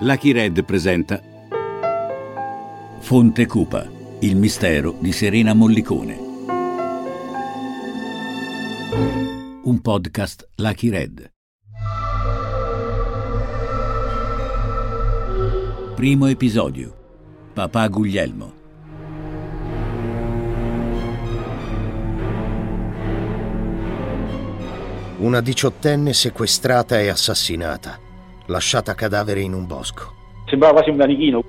Lucky Red presenta Fonte Cupa, il mistero di Serena Mollicone. Un podcast Lucky Red. Primo episodio. Papà Guglielmo. Una diciottenne sequestrata e assassinata, lasciata cadavere in un bosco. Sembrava quasi un manichino.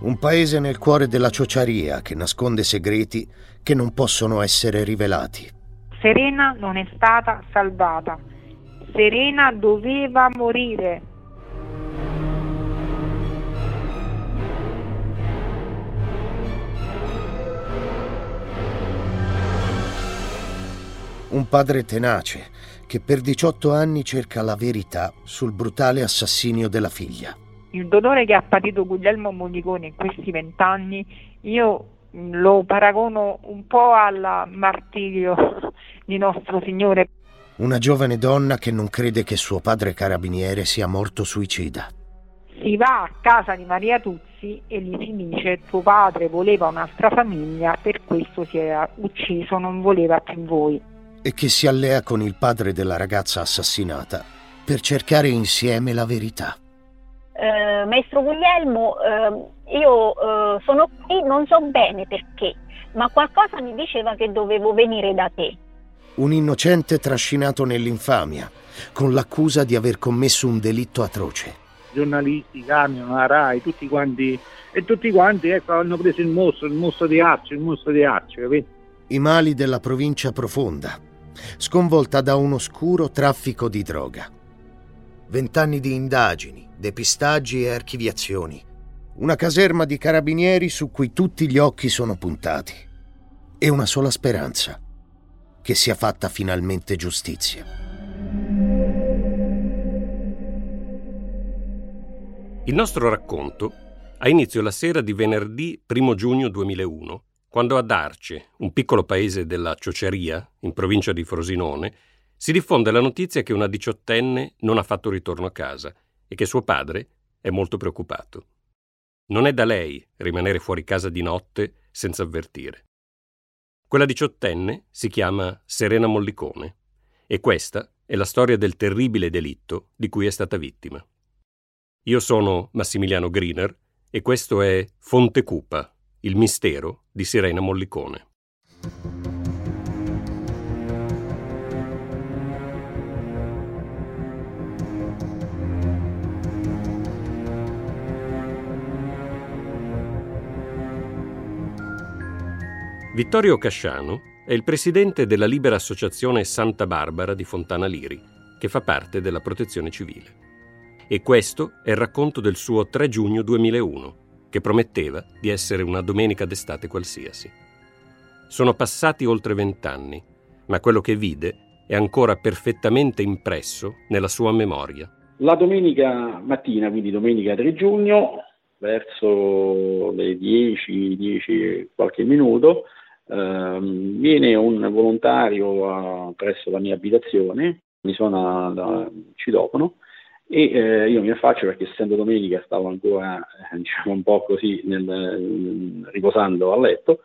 Un paese nel cuore della ciociaria che nasconde segreti che non possono essere rivelati. Serena non è stata salvata. Serena doveva morire. Un padre tenace che per 18 anni cerca la verità sul brutale assassinio della figlia. Il dolore che ha patito Guglielmo Mollicone in questi vent'anni, io lo paragono un po' al martirio di nostro Signore. Una giovane donna che non crede che suo padre carabiniere sia morto suicida. Si va a casa di Maria Tuzzi e gli si dice tuo padre voleva un'altra famiglia, per questo si era ucciso, non voleva più voi e che si allea con il padre della ragazza assassinata per cercare insieme la verità. Eh, maestro Guglielmo, eh, io eh, sono qui, non so bene perché, ma qualcosa mi diceva che dovevo venire da te. Un innocente trascinato nell'infamia, con l'accusa di aver commesso un delitto atroce. Giornalisti, camion, la RAI, tutti quanti, e tutti quanti ecco, hanno preso il mostro, il mostro di Arci, il mostro di Arci, capito? I mali della provincia profonda, sconvolta da un oscuro traffico di droga. Vent'anni di indagini, depistaggi e archiviazioni. Una caserma di carabinieri su cui tutti gli occhi sono puntati. E una sola speranza, che sia fatta finalmente giustizia. Il nostro racconto ha inizio la sera di venerdì 1 giugno 2001 quando ad Arce, un piccolo paese della Ciociaria, in provincia di Frosinone, si diffonde la notizia che una diciottenne non ha fatto ritorno a casa e che suo padre è molto preoccupato. Non è da lei rimanere fuori casa di notte senza avvertire. Quella diciottenne si chiama Serena Mollicone e questa è la storia del terribile delitto di cui è stata vittima. Io sono Massimiliano Griner e questo è Fonte Cupa, il mistero di Sirena Mollicone. Vittorio Casciano è il presidente della libera associazione Santa Barbara di Fontana Liri, che fa parte della protezione civile. E questo è il racconto del suo 3 giugno 2001, che prometteva di essere una domenica d'estate qualsiasi. Sono passati oltre vent'anni, ma quello che vide è ancora perfettamente impresso nella sua memoria. La domenica mattina, quindi domenica 3 giugno, verso le 10, 10 qualche minuto, ehm, viene un volontario a, presso la mia abitazione, mi suona da citofono, e eh, io mi affaccio perché essendo domenica stavo ancora eh, diciamo un po' così nel, riposando a letto.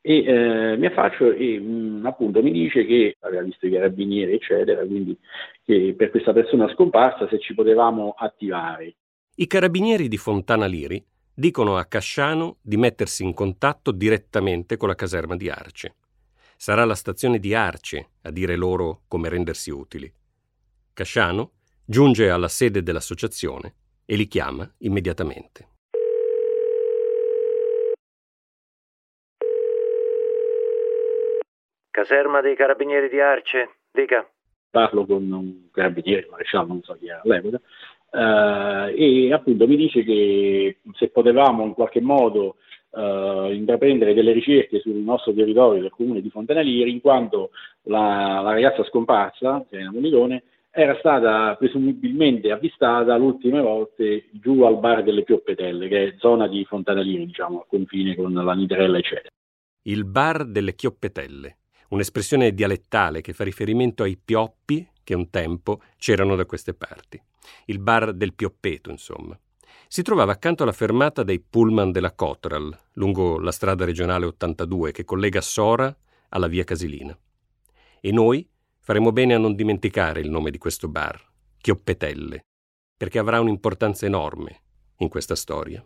E eh, mi affaccio e mh, mm, appunto mi dice che aveva visto i carabinieri eccetera quindi che per questa persona scomparsa se ci potevamo attivare. I carabinieri di Fontana Liri dicono a Casciano di mettersi in contatto direttamente con la caserma di Arce. Sarà la stazione di Arce a dire loro come rendersi utili. Casciano giunge alla sede dell'associazione e li chiama immediatamente. Caserma dei Carabinieri di Arce, dica. Parlo con un carabiniere, maresciallo, non so chi era all'epoca, eh, e appunto mi dice che se potevamo in qualche modo eh, intraprendere delle ricerche sul nostro territorio del comune di Fontanalieri, in quanto la, la ragazza scomparsa, Serena Mollicone, era stata presumibilmente avvistata l'ultima volta giù al bar delle Chioppetelle, che è zona di Fontanalini, diciamo, a confine con la Niterella, eccetera. Il bar delle Chioppetelle, un'espressione dialettale che fa riferimento ai pioppi che un tempo c'erano da queste parti. Il bar del Pioppeto, insomma. si trovava accanto alla fermata dei pullman della Cotral, lungo la strada regionale 82 che collega Sora alla via Casilina. E noi faremo bene a non dimenticare il nome di questo bar, Chioppetelle, perché avrà un'importanza enorme in questa storia.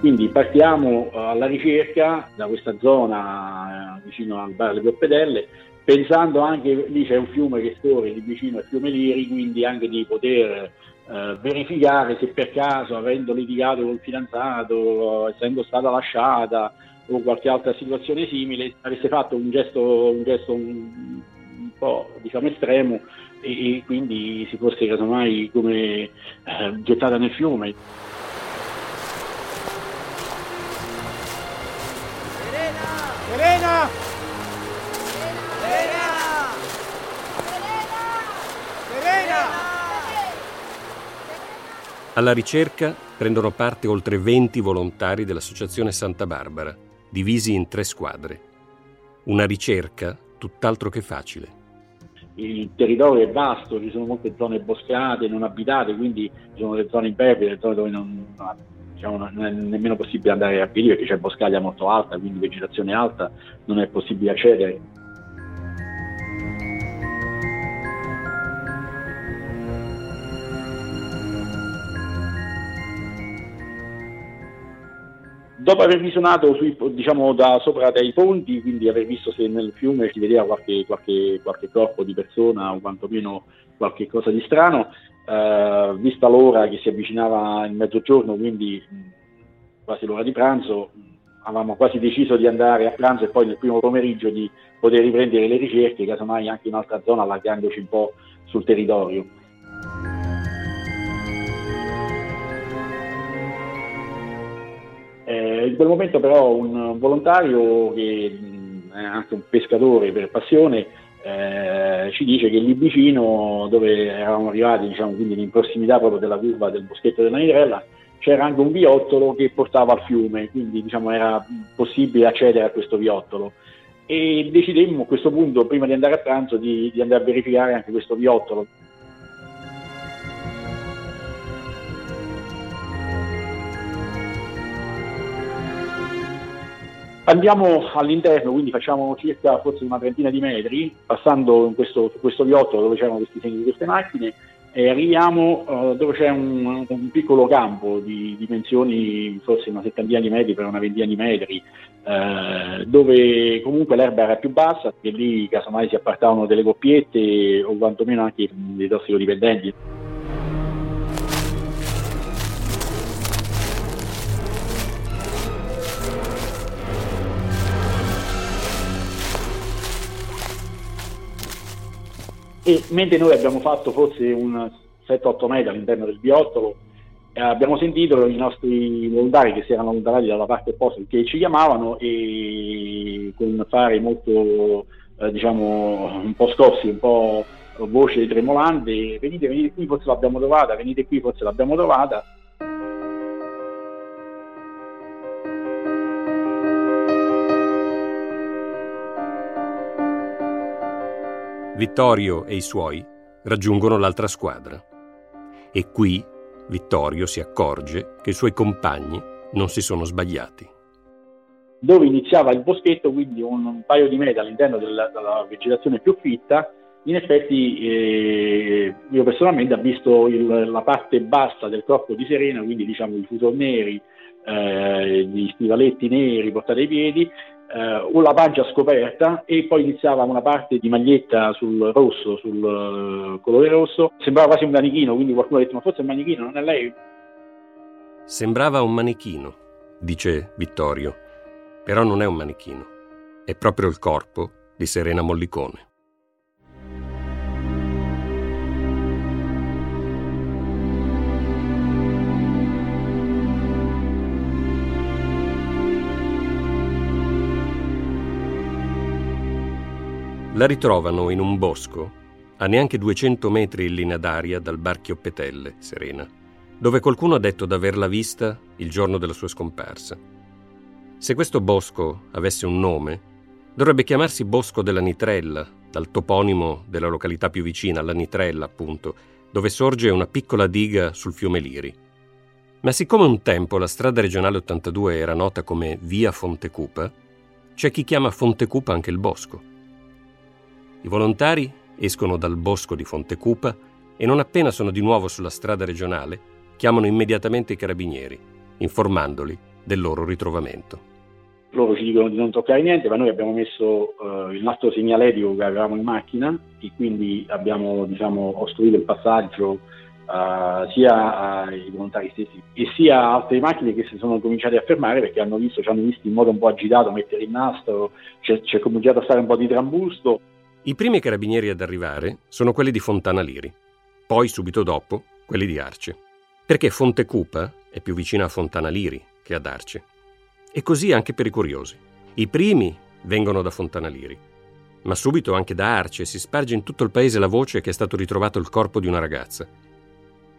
Quindi partiamo eh, alla ricerca da questa zona eh, vicino al bar Le Pioppedelle, pensando anche, lì c'è un fiume che scorre lì vicino al fiume Liri, quindi anche di poter eh, verificare se per caso, avendo litigato col fidanzato, essendo stata lasciata o qualche altra situazione simile, avesse fatto un gesto un, gesto un, un po' diciamo estremo e, e, quindi si fosse casomai come eh, gettata nel fiume. Alla ricerca prendono parte oltre 20 volontari dell'Associazione Santa Barbara, divisi in tre squadre. Una ricerca tutt'altro che facile. Il territorio è vasto, ci sono molte zone boscate, non abitate, quindi ci sono le zone impervie, le zone dove non, diciamo, non è nemmeno possibile andare a piedi perché c'è boscaglia molto alta, quindi vegetazione alta, non è possibile accedere. Dopo aver visionato sui, diciamo, da sopra dei ponti, quindi aver visto se nel fiume si vedeva qualche, qualche, qualche corpo di persona o quantomeno qualche cosa di strano, eh, vista l'ora che si avvicinava il mezzogiorno, quindi quasi l'ora di pranzo, avevamo quasi deciso di andare a pranzo e poi nel primo pomeriggio di poter riprendere le ricerche, casomai anche in un'altra zona, allargandoci un po' sul territorio. Eh, in quel momento però un volontario che è anche un pescatore per passione eh, ci dice che lì vicino, dove eravamo arrivati, diciamo, quindi in prossimità proprio della curva del boschetto della Nirella, c'era anche un viottolo che portava al fiume, quindi diciamo, era possibile accedere a questo viottolo. E decidemmo a questo punto, prima di andare a pranzo, di, di andare a verificare anche questo viottolo. Andiamo all'interno, quindi facciamo circa forse una trentina di metri, passando questo, questo viottolo dove c'erano questi segni di queste macchine, e arriviamo uh, dove c'è un, un, piccolo campo di dimensioni forse una settantina di metri per una ventina di metri, uh, dove comunque l'erba era più bassa e lì casomai si appartavano delle coppiette o quantomeno anche dei tossicodipendenti. E mentre noi abbiamo fatto forse un 7-8 metri all'interno del biottolo, eh, abbiamo sentito i nostri volontari che si erano allontanati dalla parte opposta che ci chiamavano e con fare molto, eh, diciamo, un po' scossi, un po' voce tremolante, venite, venite qui, forse l'abbiamo trovata, venite qui, forse l'abbiamo trovata. Vittorio e i suoi raggiungono l'altra squadra. E qui Vittorio si accorge che i suoi compagni non si sono sbagliati. Dove iniziava il boschetto, quindi un, un paio di metri all'interno della, della vegetazione più fitta, in effetti eh, io personalmente ho visto il, la parte bassa del corpo di Serena, quindi diciamo i fuso neri, eh, gli stivaletti neri portati ai piedi eh, la pancia scoperta e poi iniziava una parte di maglietta sul rosso, sul uh, colore rosso, sembrava quasi un manichino, quindi qualcuno ha detto ma forse è un manichino, non è lei? Sembrava un manichino, dice Vittorio, però non è un manichino, è proprio il corpo di Serena Mollicone. La ritrovano in un bosco, a neanche 200 metri in linea d'aria dal bar Chiopetelle, Serena, dove qualcuno ha detto d'averla vista il giorno della sua scomparsa. Se questo bosco avesse un nome, dovrebbe chiamarsi Bosco della Nitrella, dal toponimo della località più vicina, la Nitrella appunto, dove sorge una piccola diga sul fiume Liri. Ma siccome un tempo la strada regionale 82 era nota come Via Fontecupa, c'è chi chiama Fontecupa anche il bosco. I volontari escono dal bosco di Fontecupa e non appena sono di nuovo sulla strada regionale, chiamano immediatamente i carabinieri, informandoli del loro ritrovamento. Loro ci dicono di non toccare niente, ma noi abbiamo messo uh, il nostro segnaletico che avevamo in macchina e quindi abbiamo diciamo, ostruito il passaggio uh, sia ai volontari stessi e sia a altre macchine che si sono cominciate a fermare perché hanno visto, ci hanno visto in modo un po' agitato mettere il nastro, c'è, c'è cominciato a stare un po' di trambusto. I primi carabinieri ad arrivare sono quelli di Fontana Liri, poi subito dopo quelli di Arce perché Fonte Cupa è più vicina a Fontana Liri che ad Arce. E così anche per i curiosi. I primi vengono da Fontana Liri, ma subito anche da Arce si sparge in tutto il paese la voce che è stato ritrovato il corpo di una ragazza.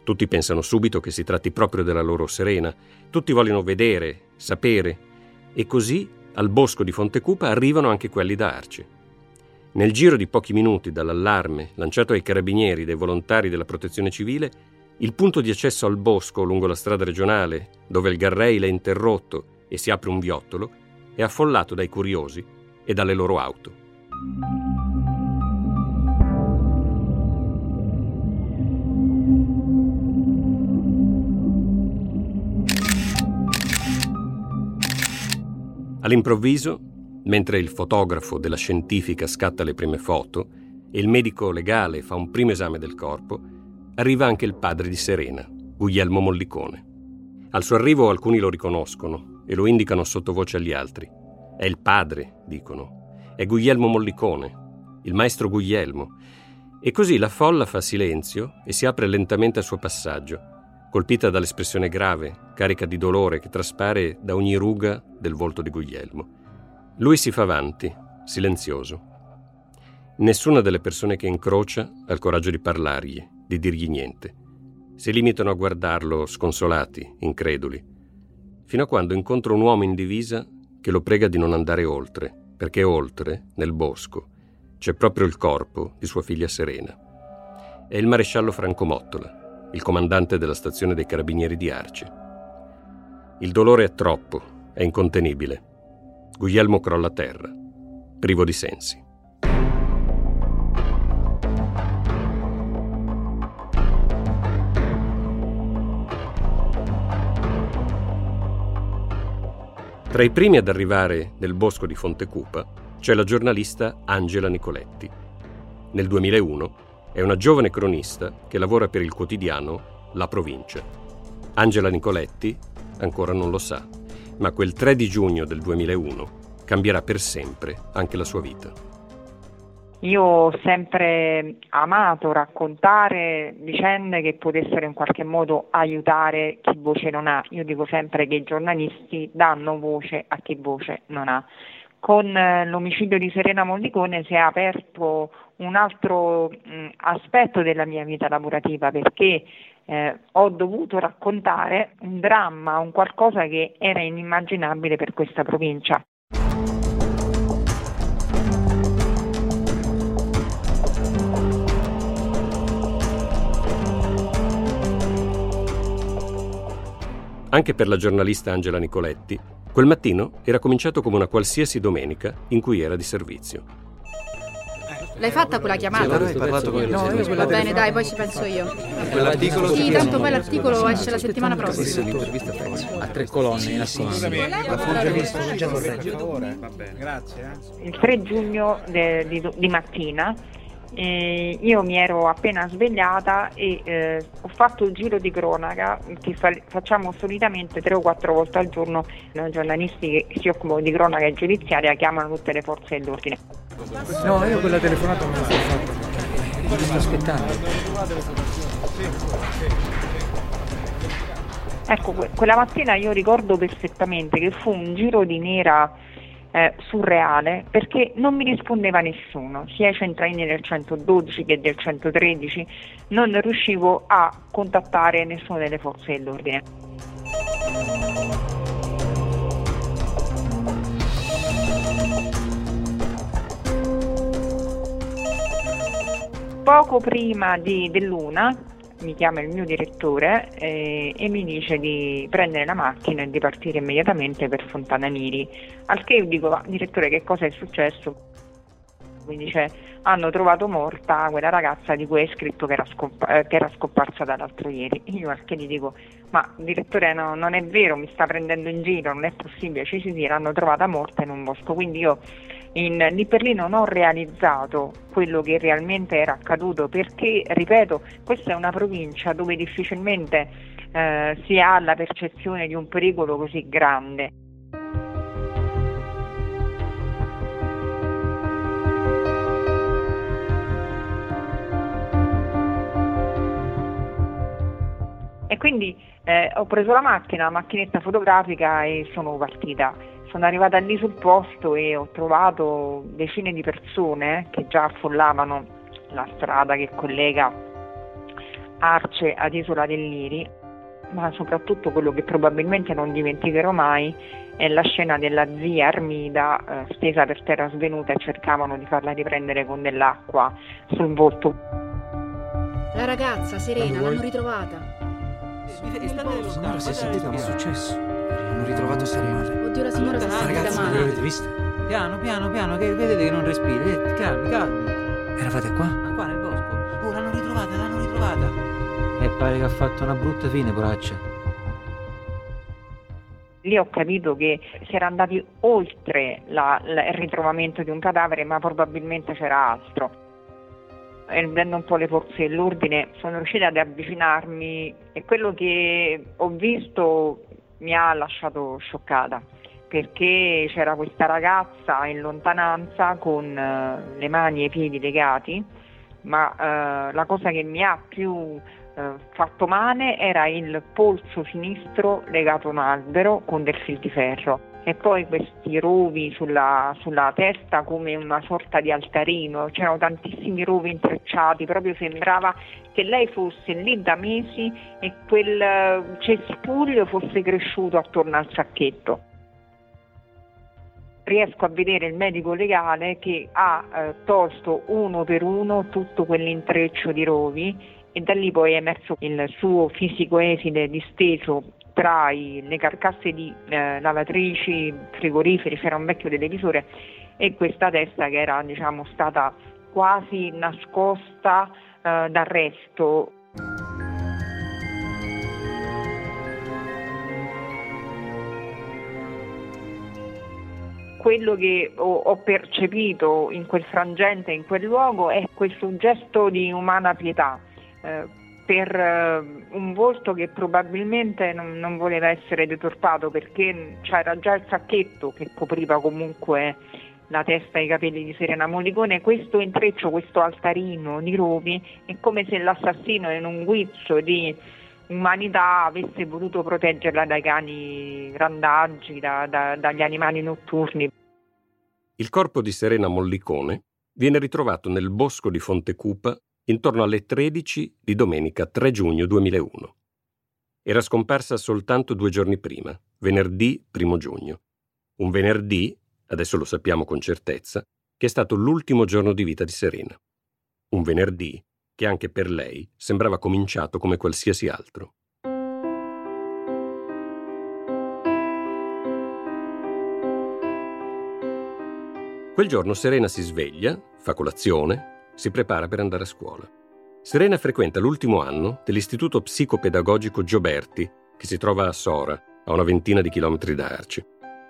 Tutti pensano subito che si tratti proprio della loro Serena, tutti vogliono vedere, sapere, e così al bosco di Fontecupa arrivano anche quelli da Arce. Nel giro di pochi minuti dall'allarme lanciato ai carabinieri dai volontari della protezione civile, il punto di accesso al bosco lungo la strada regionale, dove il garrail è interrotto e si apre un viottolo, è affollato dai curiosi e dalle loro auto. All'improvviso, mentre il fotografo della scientifica scatta le prime foto e il medico legale fa un primo esame del corpo, arriva anche il padre di Serena, Guglielmo Mollicone. Al suo arrivo alcuni lo riconoscono e lo indicano sottovoce agli altri. È il padre, dicono. È Guglielmo Mollicone, il maestro Guglielmo. E così la folla fa silenzio e si apre lentamente al suo passaggio, colpita dall'espressione grave, carica di dolore che traspare da ogni ruga del volto di Guglielmo. Lui si fa avanti, silenzioso. Nessuna delle persone che incrocia ha il coraggio di parlargli, di dirgli niente. Si limitano a guardarlo sconsolati, increduli, fino a quando incontra un uomo in divisa che lo prega di non andare oltre, perché oltre, nel bosco, c'è proprio il corpo di sua figlia Serena. È il maresciallo Franco Mottola, il comandante della stazione dei carabinieri di Arce. Il dolore è troppo, è incontenibile. Guglielmo crolla a terra, privo di sensi. Tra i primi ad arrivare nel bosco di Fontecupa c'è la giornalista Angela Nicoletti. Nel 2001 è una giovane cronista che lavora per il quotidiano La Provincia. Angela Nicoletti ancora non lo sa, ma quel 3 di giugno del 2001 cambierà per sempre anche la sua vita. Io ho sempre amato raccontare vicende che potessero in qualche modo aiutare chi voce non ha. Io dico sempre che i giornalisti danno voce a chi voce non ha. Con eh, l'omicidio di Serena Mollicone si è aperto un altro mh, aspetto della mia vita lavorativa perché eh, ho dovuto raccontare un dramma, un qualcosa che era inimmaginabile per questa provincia. Anche per la giornalista Angela Nicoletti, quel mattino era cominciato come una qualsiasi domenica in cui era di servizio. L'hai fatta quella chiamata? Sì, hai parlato con No, io quella Va bene, dai, poi ci penso io. Quell'articolo Sì, tanto poi l'articolo esce la settimana prossima. l'intervista a tre colonne in Scusami, la foggia visto già vorrei. Va bene, grazie. Eh. Il 3 giugno de, di, di mattina eh, io mi ero appena svegliata e eh, ho fatto il giro di cronaca che fa- facciamo solitamente tre o quattro volte al giorno i giornalisti che si occupano di cronaca giudiziaria chiamano tutte le forze dell'ordine. No, io quella telefonata non sto fatta. Sto aspettando. Ecco, que- quella mattina io ricordo perfettamente che fu un giro di nera eh, surreale perché non mi rispondeva nessuno, sia i centralini del 112 che del 113, non riuscivo a contattare nessuno delle forze dell'ordine. Poco prima di, dell'una mi chiama il mio direttore eh, e mi dice di prendere la macchina e di partire immediatamente per Fontana Niri. Al che io dico, direttore, che cosa è successo? Mi dice, hanno trovato morta quella ragazza di cui hai scritto che era, scompa- eh, che era scomparsa dall'altro ieri. Io al che gli dico, ma direttore no, non è vero, mi sta prendendo in giro, non è possibile, ci si sì, l'hanno trovata morta in un bosco. Quindi io in, lì per lì non ho realizzato quello che realmente era accaduto perché, ripeto, questa è una provincia dove difficilmente eh, si ha la percezione di un pericolo così grande. E quindi eh, ho preso la macchina, la macchinetta fotografica e sono partita sono arrivata lì sul posto e ho trovato decine di persone che già affollavano la strada che collega Arce ad Isola del Liri, ma soprattutto quello che probabilmente non dimenticherò mai è la scena della zia Armida eh, stesa per terra svenuta e cercavano di farla riprendere con dell'acqua sul volto. La ragazza, Serena, l'hanno ritrovata. Signora, si è sentita che è successo? Hanno ritrovato Serena. Oddio, la signora si è sentita Ragazzi, male. l'avete vista? Piano, piano, piano, che vedete che non respiri. Eh, calmi, calmi. Eravate qua? Ma qua nel bosco. Oh, l'hanno ritrovata, l'hanno ritrovata. E pare che ha fatto una brutta fine, poraccia. Lì ho capito che si era andati oltre la, la, il ritrovamento di un cadavere, ma probabilmente c'era altro. Vedendo un po' le forze dell'ordine sono riuscita ad avvicinarmi e quello che ho visto mi ha lasciato scioccata perché c'era questa ragazza in lontananza con uh, le mani e i piedi legati, ma uh, la cosa che mi ha più uh, fatto male era il polso sinistro legato a un albero con del fil di ferro e poi questi rovi sulla, sulla, testa come una sorta di altarino, c'erano tantissimi rovi intrecciati, proprio sembrava che lei fosse lì da mesi e quel eh, cespuglio fosse cresciuto attorno al sacchetto. Riesco a vedere il medico legale che ha eh, tolto uno per uno tutto quell'intreccio di rovi e da lì poi è emerso il suo fisico esile disteso tra i, le carcasse di eh, lavatrici, frigoriferi, c'era un vecchio televisore e questa testa che era diciamo, stata quasi nascosta eh, dal resto. Quello che ho, percepito in quel frangente, in quel luogo, è questo gesto di umana pietà. Eh, per uh, un volto che probabilmente non, non, voleva essere deturpato perché c'era già il sacchetto che copriva comunque la testa e i capelli di Serena Molicone, questo intreccio, questo altarino di rovi è come se l'assassino in un guizzo di umanità avesse voluto proteggerla dai cani randaggi, da, da, dagli animali notturni. Il corpo di Serena Mollicone viene ritrovato nel bosco di Fontecupa intorno alle 13 di domenica 3 giugno 2001. Era scomparsa soltanto due giorni prima, venerdì 1 giugno. Un venerdì, adesso lo sappiamo con certezza, che è stato l'ultimo giorno di vita di Serena. Un venerdì che anche per lei sembrava cominciato come qualsiasi altro. Quel giorno Serena si sveglia, fa colazione, si prepara per andare a scuola. Serena frequenta l'ultimo anno dell'Istituto Psicopedagogico Gioberti, che si trova a Sora, a una ventina di chilometri da Arci.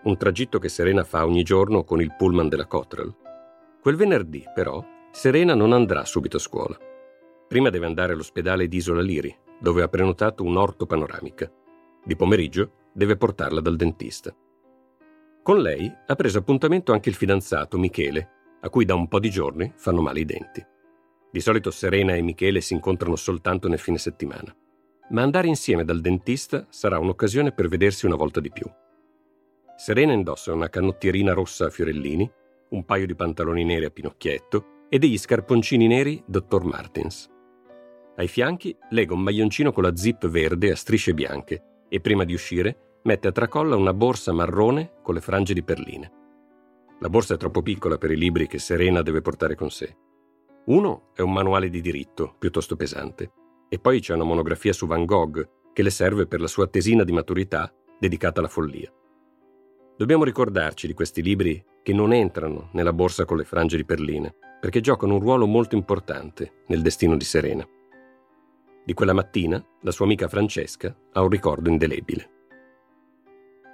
Un tragitto che Serena fa ogni giorno con il pullman della Cottrell. Quel venerdì, però, Serena non andrà subito a scuola. Prima deve andare all'ospedale di Isola Liri, dove ha prenotato un'orto panoramica. Di pomeriggio deve portarla dal dentista. Con lei ha preso appuntamento anche il fidanzato Michele, a cui da un po' di giorni fanno male i denti. Di solito Serena e Michele si incontrano soltanto nel fine settimana, ma andare insieme dal dentista sarà un'occasione per vedersi una volta di più. Serena indossa una canottierina rossa a fiorellini, un paio di pantaloni neri a pinocchietto e degli scarponcini neri Dr. Martens. Ai fianchi lega un maglioncino con la zip verde a strisce bianche e prima di uscire mette a tracolla una borsa marrone con le frange di perline. La borsa è troppo piccola per i libri che Serena deve portare con sé. Uno è un manuale di diritto, piuttosto pesante, e poi c'è una monografia su Van Gogh che le serve per la sua tesina di maturità dedicata alla follia. Dobbiamo ricordarci di questi libri che non entrano nella borsa con le frange di perline, perché giocano un ruolo molto importante nel destino di Serena. Di quella mattina, la sua amica Francesca ha un ricordo indelebile.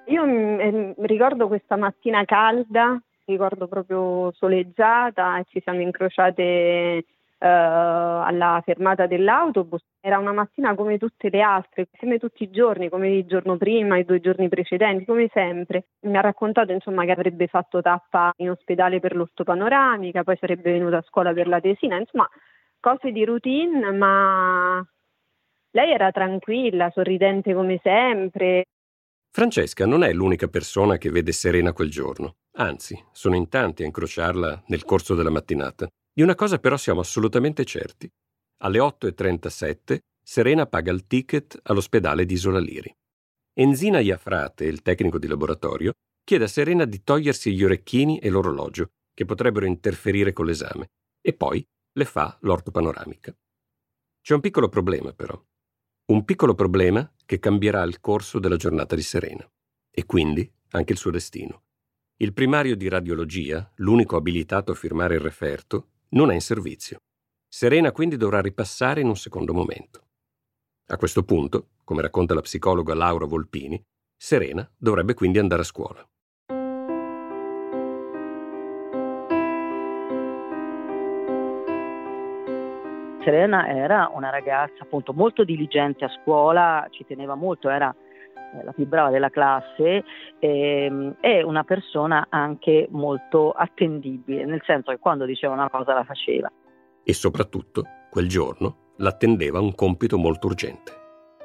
Io mi ricordo questa mattina calda, ricordo proprio soleggiata e ci siamo incrociate Uh, alla fermata dell'autobus. Era una mattina come tutte le altre, come tutti i giorni, come il giorno prima, i due giorni precedenti, come sempre. Mi ha raccontato insomma che avrebbe fatto tappa in ospedale per l'ortopanoramica, poi sarebbe venuta a scuola per la tesina, insomma cose di routine, ma lei era tranquilla, sorridente come sempre. Francesca non è l'unica persona che vede Serena quel giorno. Anzi, sono in tanti a incrociarla nel corso della mattinata. Di una cosa però siamo assolutamente certi. Alle 8.37 Serena paga il ticket all'ospedale di Isola Liri. Enzina Iafrate, il tecnico di laboratorio, chiede a Serena di togliersi gli orecchini e l'orologio, che potrebbero interferire con l'esame, e poi le fa l'ortopanoramica. C'è un piccolo problema però. Un piccolo problema che cambierà il corso della giornata di Serena, e quindi anche il suo destino. Il primario di radiologia, l'unico abilitato a firmare il referto, non è in servizio. Serena quindi dovrà ripassare in un secondo momento. A questo punto, come racconta la psicologa Laura Volpini, Serena dovrebbe quindi andare a scuola. Serena era una ragazza appunto molto diligente a scuola, ci teneva molto, era la più brava della classe ehm, è una persona anche molto attendibile, nel senso che quando diceva una cosa la faceva. E soprattutto, quel giorno, l'attendeva un compito molto urgente.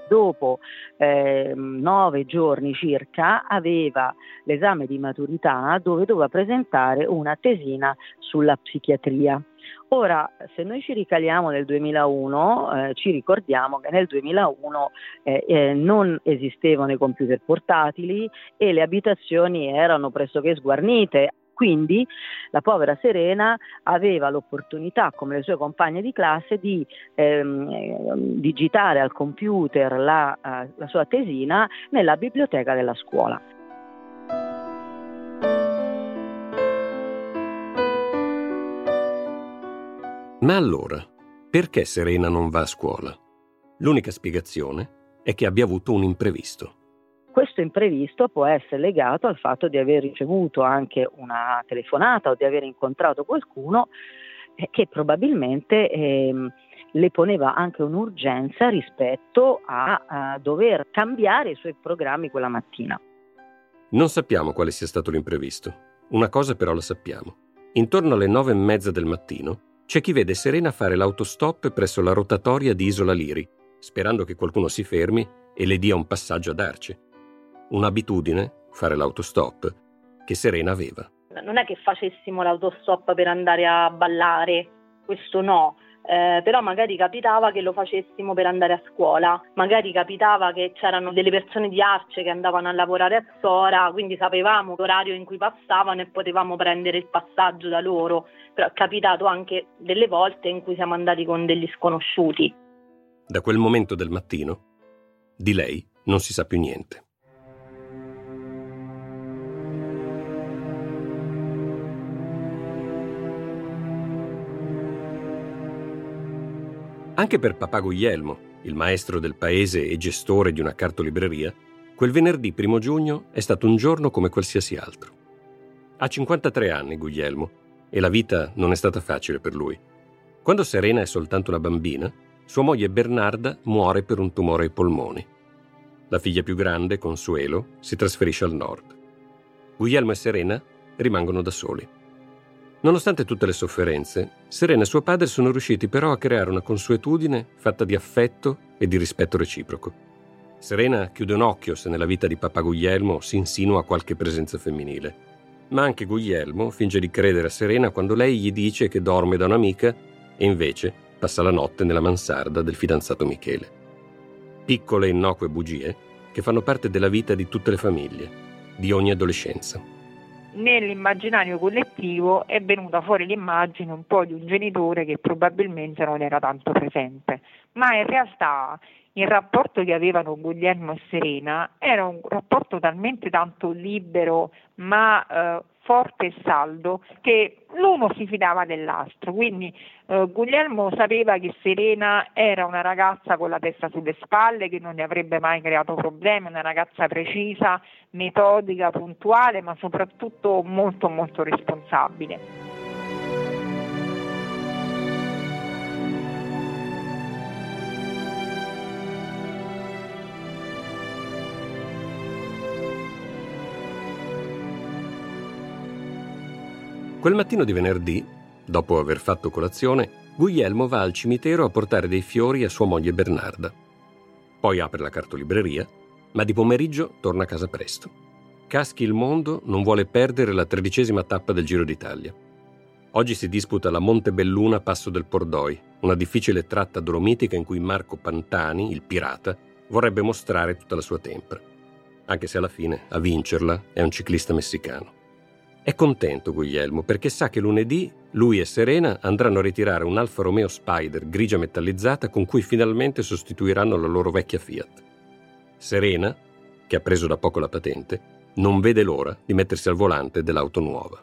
Dopo eh, nove giorni circa aveva l'esame di maturità dove doveva presentare una tesina sulla psichiatria. Ora, se noi ci ricaliamo nel 2001, eh, ci ricordiamo che nel 2001 eh, eh, non esistevano i computer portatili e le abitazioni erano pressoché sguarnite. Quindi la povera Serena aveva l'opportunità, come le sue compagne di classe, di ehm, digitare al computer la, uh, la sua tesina nella biblioteca della scuola. Ma allora, perché Serena non va a scuola? L'unica spiegazione è che abbia avuto un imprevisto. Questo imprevisto può essere legato al fatto di aver ricevuto anche una telefonata o di aver incontrato qualcuno eh, che probabilmente eh, le poneva anche un'urgenza rispetto a, a dover cambiare i suoi programmi quella mattina. Non sappiamo quale sia stato l'imprevisto. Una cosa però la sappiamo. Intorno alle nove e mezza del mattino c'è chi vede Serena fare l'autostop presso la rotatoria di Isola Liri, sperando che qualcuno si fermi e le dia un passaggio ad Arce. Un'abitudine, fare l'autostop, che Serena aveva. Non è che facessimo l'autostop per andare a ballare, questo no, eh, però magari capitava che lo facessimo per andare a scuola, magari capitava che c'erano delle persone di Arce che andavano a lavorare a Sora, quindi sapevamo l'orario in cui passavano e potevamo prendere il passaggio da loro, però è capitato anche delle volte in cui siamo andati con degli sconosciuti. Da quel momento del mattino, di lei non si sa più niente. Anche per papà Guglielmo, il maestro del paese e gestore di una cartolibreria, quel venerdì primo giugno è stato un giorno come qualsiasi altro. Ha 53 anni Guglielmo e la vita non è stata facile per lui. Quando Serena è soltanto una bambina, sua moglie Bernarda muore per un tumore ai polmoni. La figlia più grande, Consuelo, si trasferisce al nord. Guglielmo e Serena rimangono da soli. Nonostante tutte le sofferenze, Serena e suo padre sono riusciti però a creare una consuetudine fatta di affetto e di rispetto reciproco. Serena chiude un occhio se nella vita di papà Guglielmo si insinua qualche presenza femminile. Ma anche Guglielmo finge di credere a Serena quando lei gli dice che dorme da un'amica e invece passa la notte nella mansarda del fidanzato Michele. Piccole e innocue bugie che fanno parte della vita di tutte le famiglie, di ogni adolescenza. Nell'immaginario collettivo è venuta fuori l'immagine un po' di un genitore che probabilmente non era tanto presente, ma in realtà il rapporto che avevano Guglielmo e Serena era un rapporto talmente tanto libero ma eh, forte e saldo che l'uno si fidava dell'altro, quindi eh, Guglielmo sapeva che Serena era una ragazza con la testa sulle spalle, che non ne avrebbe mai creato problemi, una ragazza precisa, metodica, puntuale, ma soprattutto molto molto responsabile. Quel mattino di venerdì, dopo aver fatto colazione, Guglielmo va al cimitero a portare dei fiori a sua moglie Bernarda. Poi apre la cartolibreria, ma di pomeriggio torna a casa presto. Caschi il mondo non vuole perdere la tredicesima tappa del Giro d'Italia. Oggi si disputa la Montebelluna Passo del Pordoi, una difficile tratta dolomitica in cui Marco Pantani, il pirata, vorrebbe mostrare tutta la sua tempra. Anche se alla fine a vincerla è un ciclista messicano. È contento Guglielmo perché sa che lunedì lui e Serena andranno a ritirare un Alfa Romeo Spider grigia metallizzata con cui finalmente sostituiranno la loro vecchia Fiat. Serena, che ha preso da poco la patente, non vede l'ora di mettersi al volante dell'auto nuova.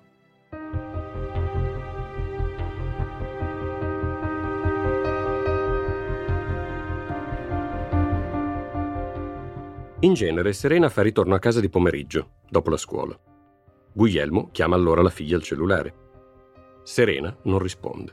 In genere Serena fa ritorno a casa di pomeriggio, dopo la scuola. Guglielmo chiama allora la figlia al cellulare. Serena non risponde.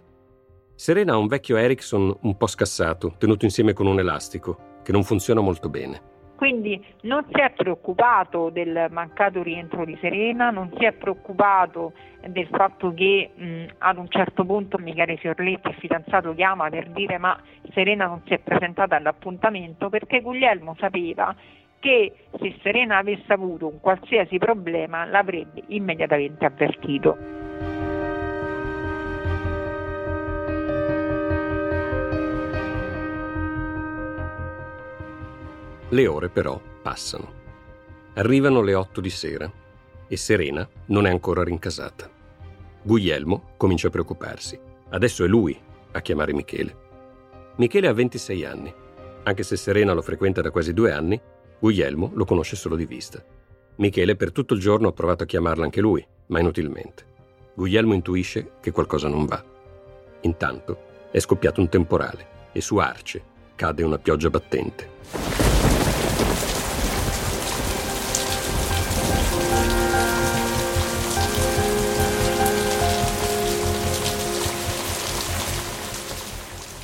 Serena ha un vecchio Ericsson un po' scassato, tenuto insieme con un elastico, che non funziona molto bene. Quindi non si è preoccupato del mancato rientro di Serena, non si è preoccupato del fatto che mh, ad un certo punto Michele Fiorletti, il fidanzato, chiama per dire ma Serena non si è presentata all'appuntamento perché Guglielmo sapeva che se Serena avesse avuto un qualsiasi problema l'avrebbe immediatamente avvertito. Le ore però passano. Arrivano le otto di sera e Serena non è ancora rincasata. Guglielmo comincia a preoccuparsi. Adesso è lui a chiamare Michele. Michele ha 26 anni. Anche se Serena lo frequenta da quasi due anni, Guglielmo lo conosce solo di vista. Michele per tutto il giorno ha provato a chiamarla anche lui, ma inutilmente. Guglielmo intuisce che qualcosa non va. Intanto è scoppiato un temporale e su Arce cade una pioggia battente.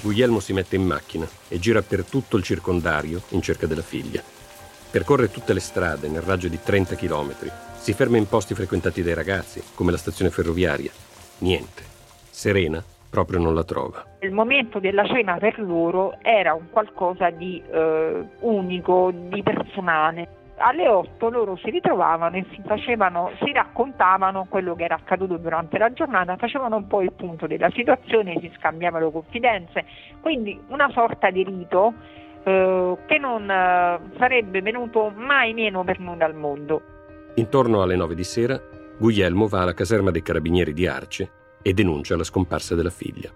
Guglielmo si mette in macchina e gira per tutto il circondario in cerca della figlia. Percorre tutte le strade nel raggio di 30 km. Si ferma in posti frequentati dai ragazzi, come la stazione ferroviaria. Niente. Serena proprio non la trova. Il momento della cena per loro era un qualcosa di eh, unico, di personale. Alle 8 loro si ritrovavano e si, facevano, si raccontavano quello che era accaduto durante la giornata, facevano un po' il punto della situazione, si scambiavano confidenze, quindi una sorta di rito eh, che non eh, sarebbe venuto mai meno per nulla al mondo. Intorno alle nove di sera, Guglielmo va alla caserma dei carabinieri di Arce e denuncia la scomparsa della figlia.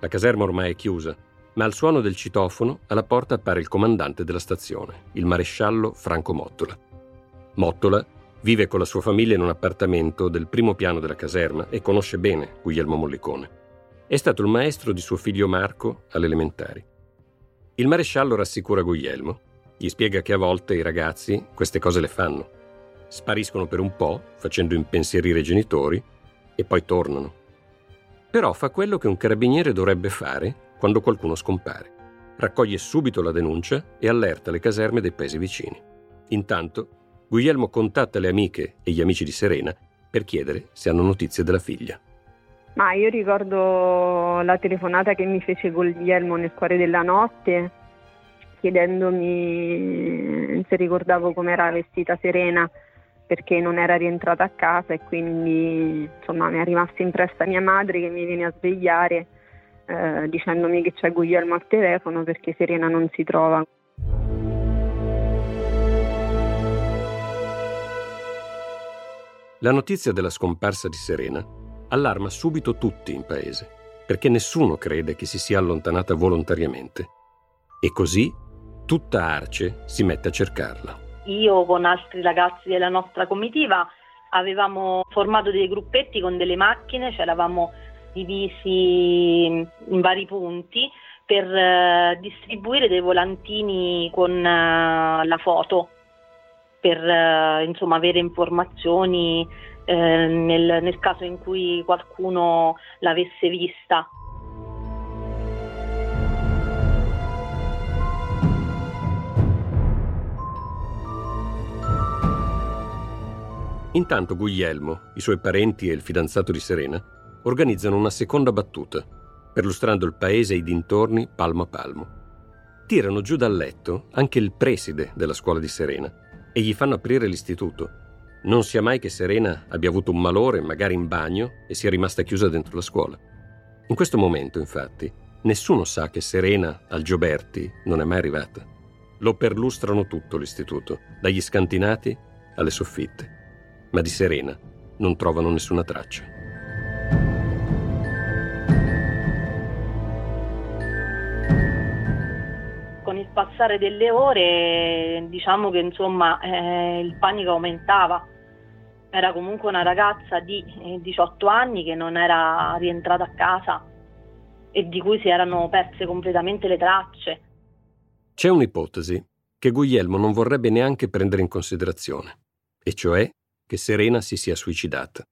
La caserma ormai è chiusa, ma al suono del citofono alla porta appare il comandante della stazione, il maresciallo Franco Mottola. Mottola vive con la sua famiglia in un appartamento del primo piano della caserma e conosce bene Guglielmo Mollicone. È stato il maestro di suo figlio Marco alle elementari. Il maresciallo rassicura Guglielmo. Gli spiega che a volte i ragazzi queste cose le fanno. Spariscono per un po', facendo impensierire i genitori, e poi tornano. Però fa quello che un carabiniere dovrebbe fare quando qualcuno scompare. Raccoglie subito la denuncia e allerta le caserme dei paesi vicini. Intanto, Guglielmo contatta le amiche e gli amici di Serena per chiedere se hanno notizie della figlia. Ma io ricordo la telefonata che mi fece Guglielmo nel cuore della notte, chiedendomi se ricordavo come era vestita Serena perché non era rientrata a casa e quindi insomma mi è rimasta impressa mia madre che mi viene a svegliare eh, dicendomi che c'è Guglielmo al telefono perché Serena non si trova. La notizia della scomparsa di Serena allarma subito tutti in paese, perché nessuno crede che si sia allontanata volontariamente. E così tutta Arce si mette a cercarla. Io con altri ragazzi della nostra comitiva avevamo formato dei gruppetti con delle macchine, ci eravamo divisi in vari punti per eh, distribuire dei volantini con eh, la foto per eh, insomma, avere informazioni eh, nel, nel caso in cui qualcuno l'avesse vista. Intanto Guglielmo, i suoi parenti e il fidanzato di Serena organizzano una seconda battuta, perlustrando il paese e i dintorni palmo a palmo. Tirano giù dal letto anche il preside della scuola di Serena e gli fanno aprire l'istituto. Non sia mai che Serena abbia avuto un malore, magari in bagno, e sia rimasta chiusa dentro la scuola. In questo momento, infatti, nessuno sa che Serena al Gioberti non è mai arrivata. Lo perlustrano tutto l'istituto, dagli scantinati alle soffitte. Ma di Serena non trovano nessuna traccia. Passare delle ore diciamo che insomma eh, il panico aumentava. Era comunque una ragazza di 18 eh, anni che non era rientrata a casa e di cui si erano perse completamente le tracce. C'è un'ipotesi che Guglielmo non vorrebbe neanche prendere in considerazione, e cioè che Serena si sia suicidata.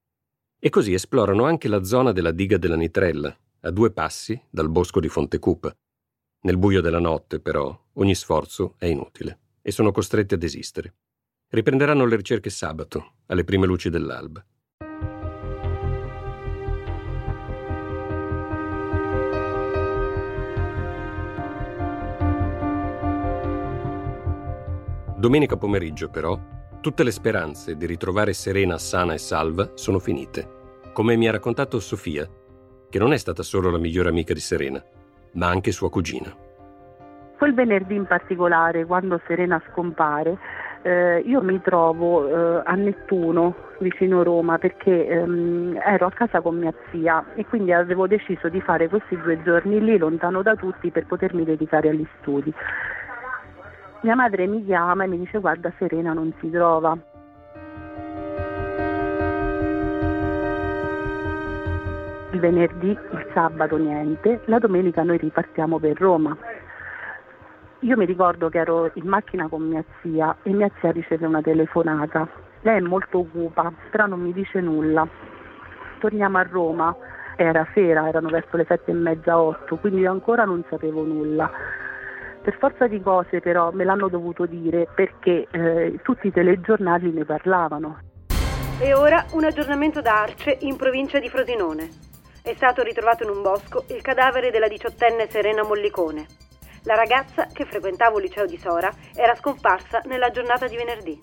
E così esplorano anche la zona della diga della Nitrella, a due passi dal bosco di Fontecupa, nel buio della notte, però, ogni sforzo è inutile e sono costretti a desistere. Riprenderanno le ricerche sabato, alle prime luci dell'alba. Domenica pomeriggio, però, tutte le speranze di ritrovare Serena sana e salva sono finite, come mi ha raccontato Sofia, che non è stata solo la migliore amica di Serena, ma anche sua cugina. Quel venerdì in particolare, quando Serena scompare, eh, io mi trovo eh, a Nettuno, vicino Roma, perché ehm, ero a casa con mia zia e quindi avevo deciso di fare questi due giorni lì, lontano da tutti, per potermi dedicare agli studi. Mia madre mi chiama e mi dice guarda Serena non si trova. il venerdì, il sabato niente, la domenica noi ripartiamo per Roma. Io mi ricordo che ero in macchina con mia zia e mia zia riceve una telefonata. Lei è molto cupa, però non mi dice nulla. Torniamo a Roma, era sera, erano verso le sette e mezza, otto, quindi io ancora non sapevo nulla. Per forza di cose però me l'hanno dovuto dire perché eh, tutti i telegiornali ne parlavano. E ora un aggiornamento da Arce in provincia di Frosinone. È stato ritrovato in un bosco il cadavere della diciottenne Serena Mollicone. La ragazza, che frequentava il liceo di Sora, era scomparsa nella giornata di venerdì.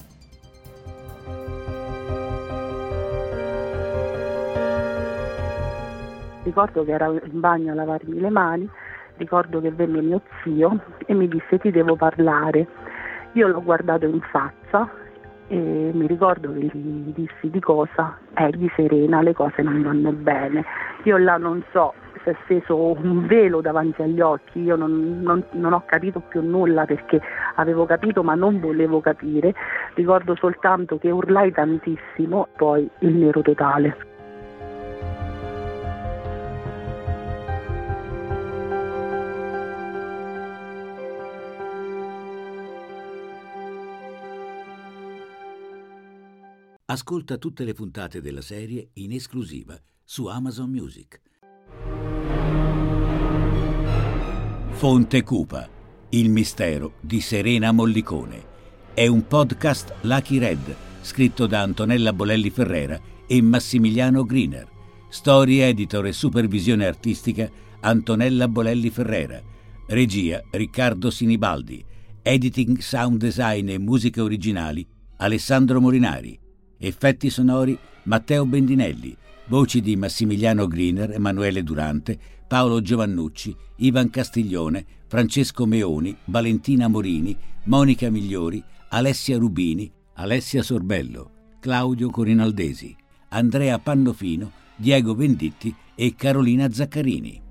Ricordo che ero in bagno a lavarmi le mani, ricordo che venne mio zio e mi disse ti devo parlare. Io l'ho guardato in faccia e mi ricordo che gli dissi di cosa, egli Serena, le cose non vanno bene. Io là non so se è steso un velo davanti agli occhi, io non, non, non ho capito più nulla perché avevo capito ma non volevo capire, ricordo soltanto che urlai tantissimo, poi il nero totale. Ascolta tutte le puntate della serie in esclusiva su Amazon Music. Fonte Cupa, il mistero di Serena Mollicone. È un podcast Lucky Red, scritto da Antonella Bolelli Ferrera e Massimiliano Griner. Storia, editor e supervisione artistica Antonella Bolelli Ferrera. Regia Riccardo Sinibaldi Editing, sound design e musiche originali Alessandro Morinari. Effetti sonori Matteo Bendinelli. Voci di Massimiliano Griner, Emanuele Durante, Paolo Giovannucci, Ivan Castiglione, Francesco Meoni, Valentina Morini, Monica Migliori, Alessia Rubini, Alessia Sorbello, Claudio Corinaldesi, Andrea Pannofino, Diego Venditti e Carolina Zaccarini.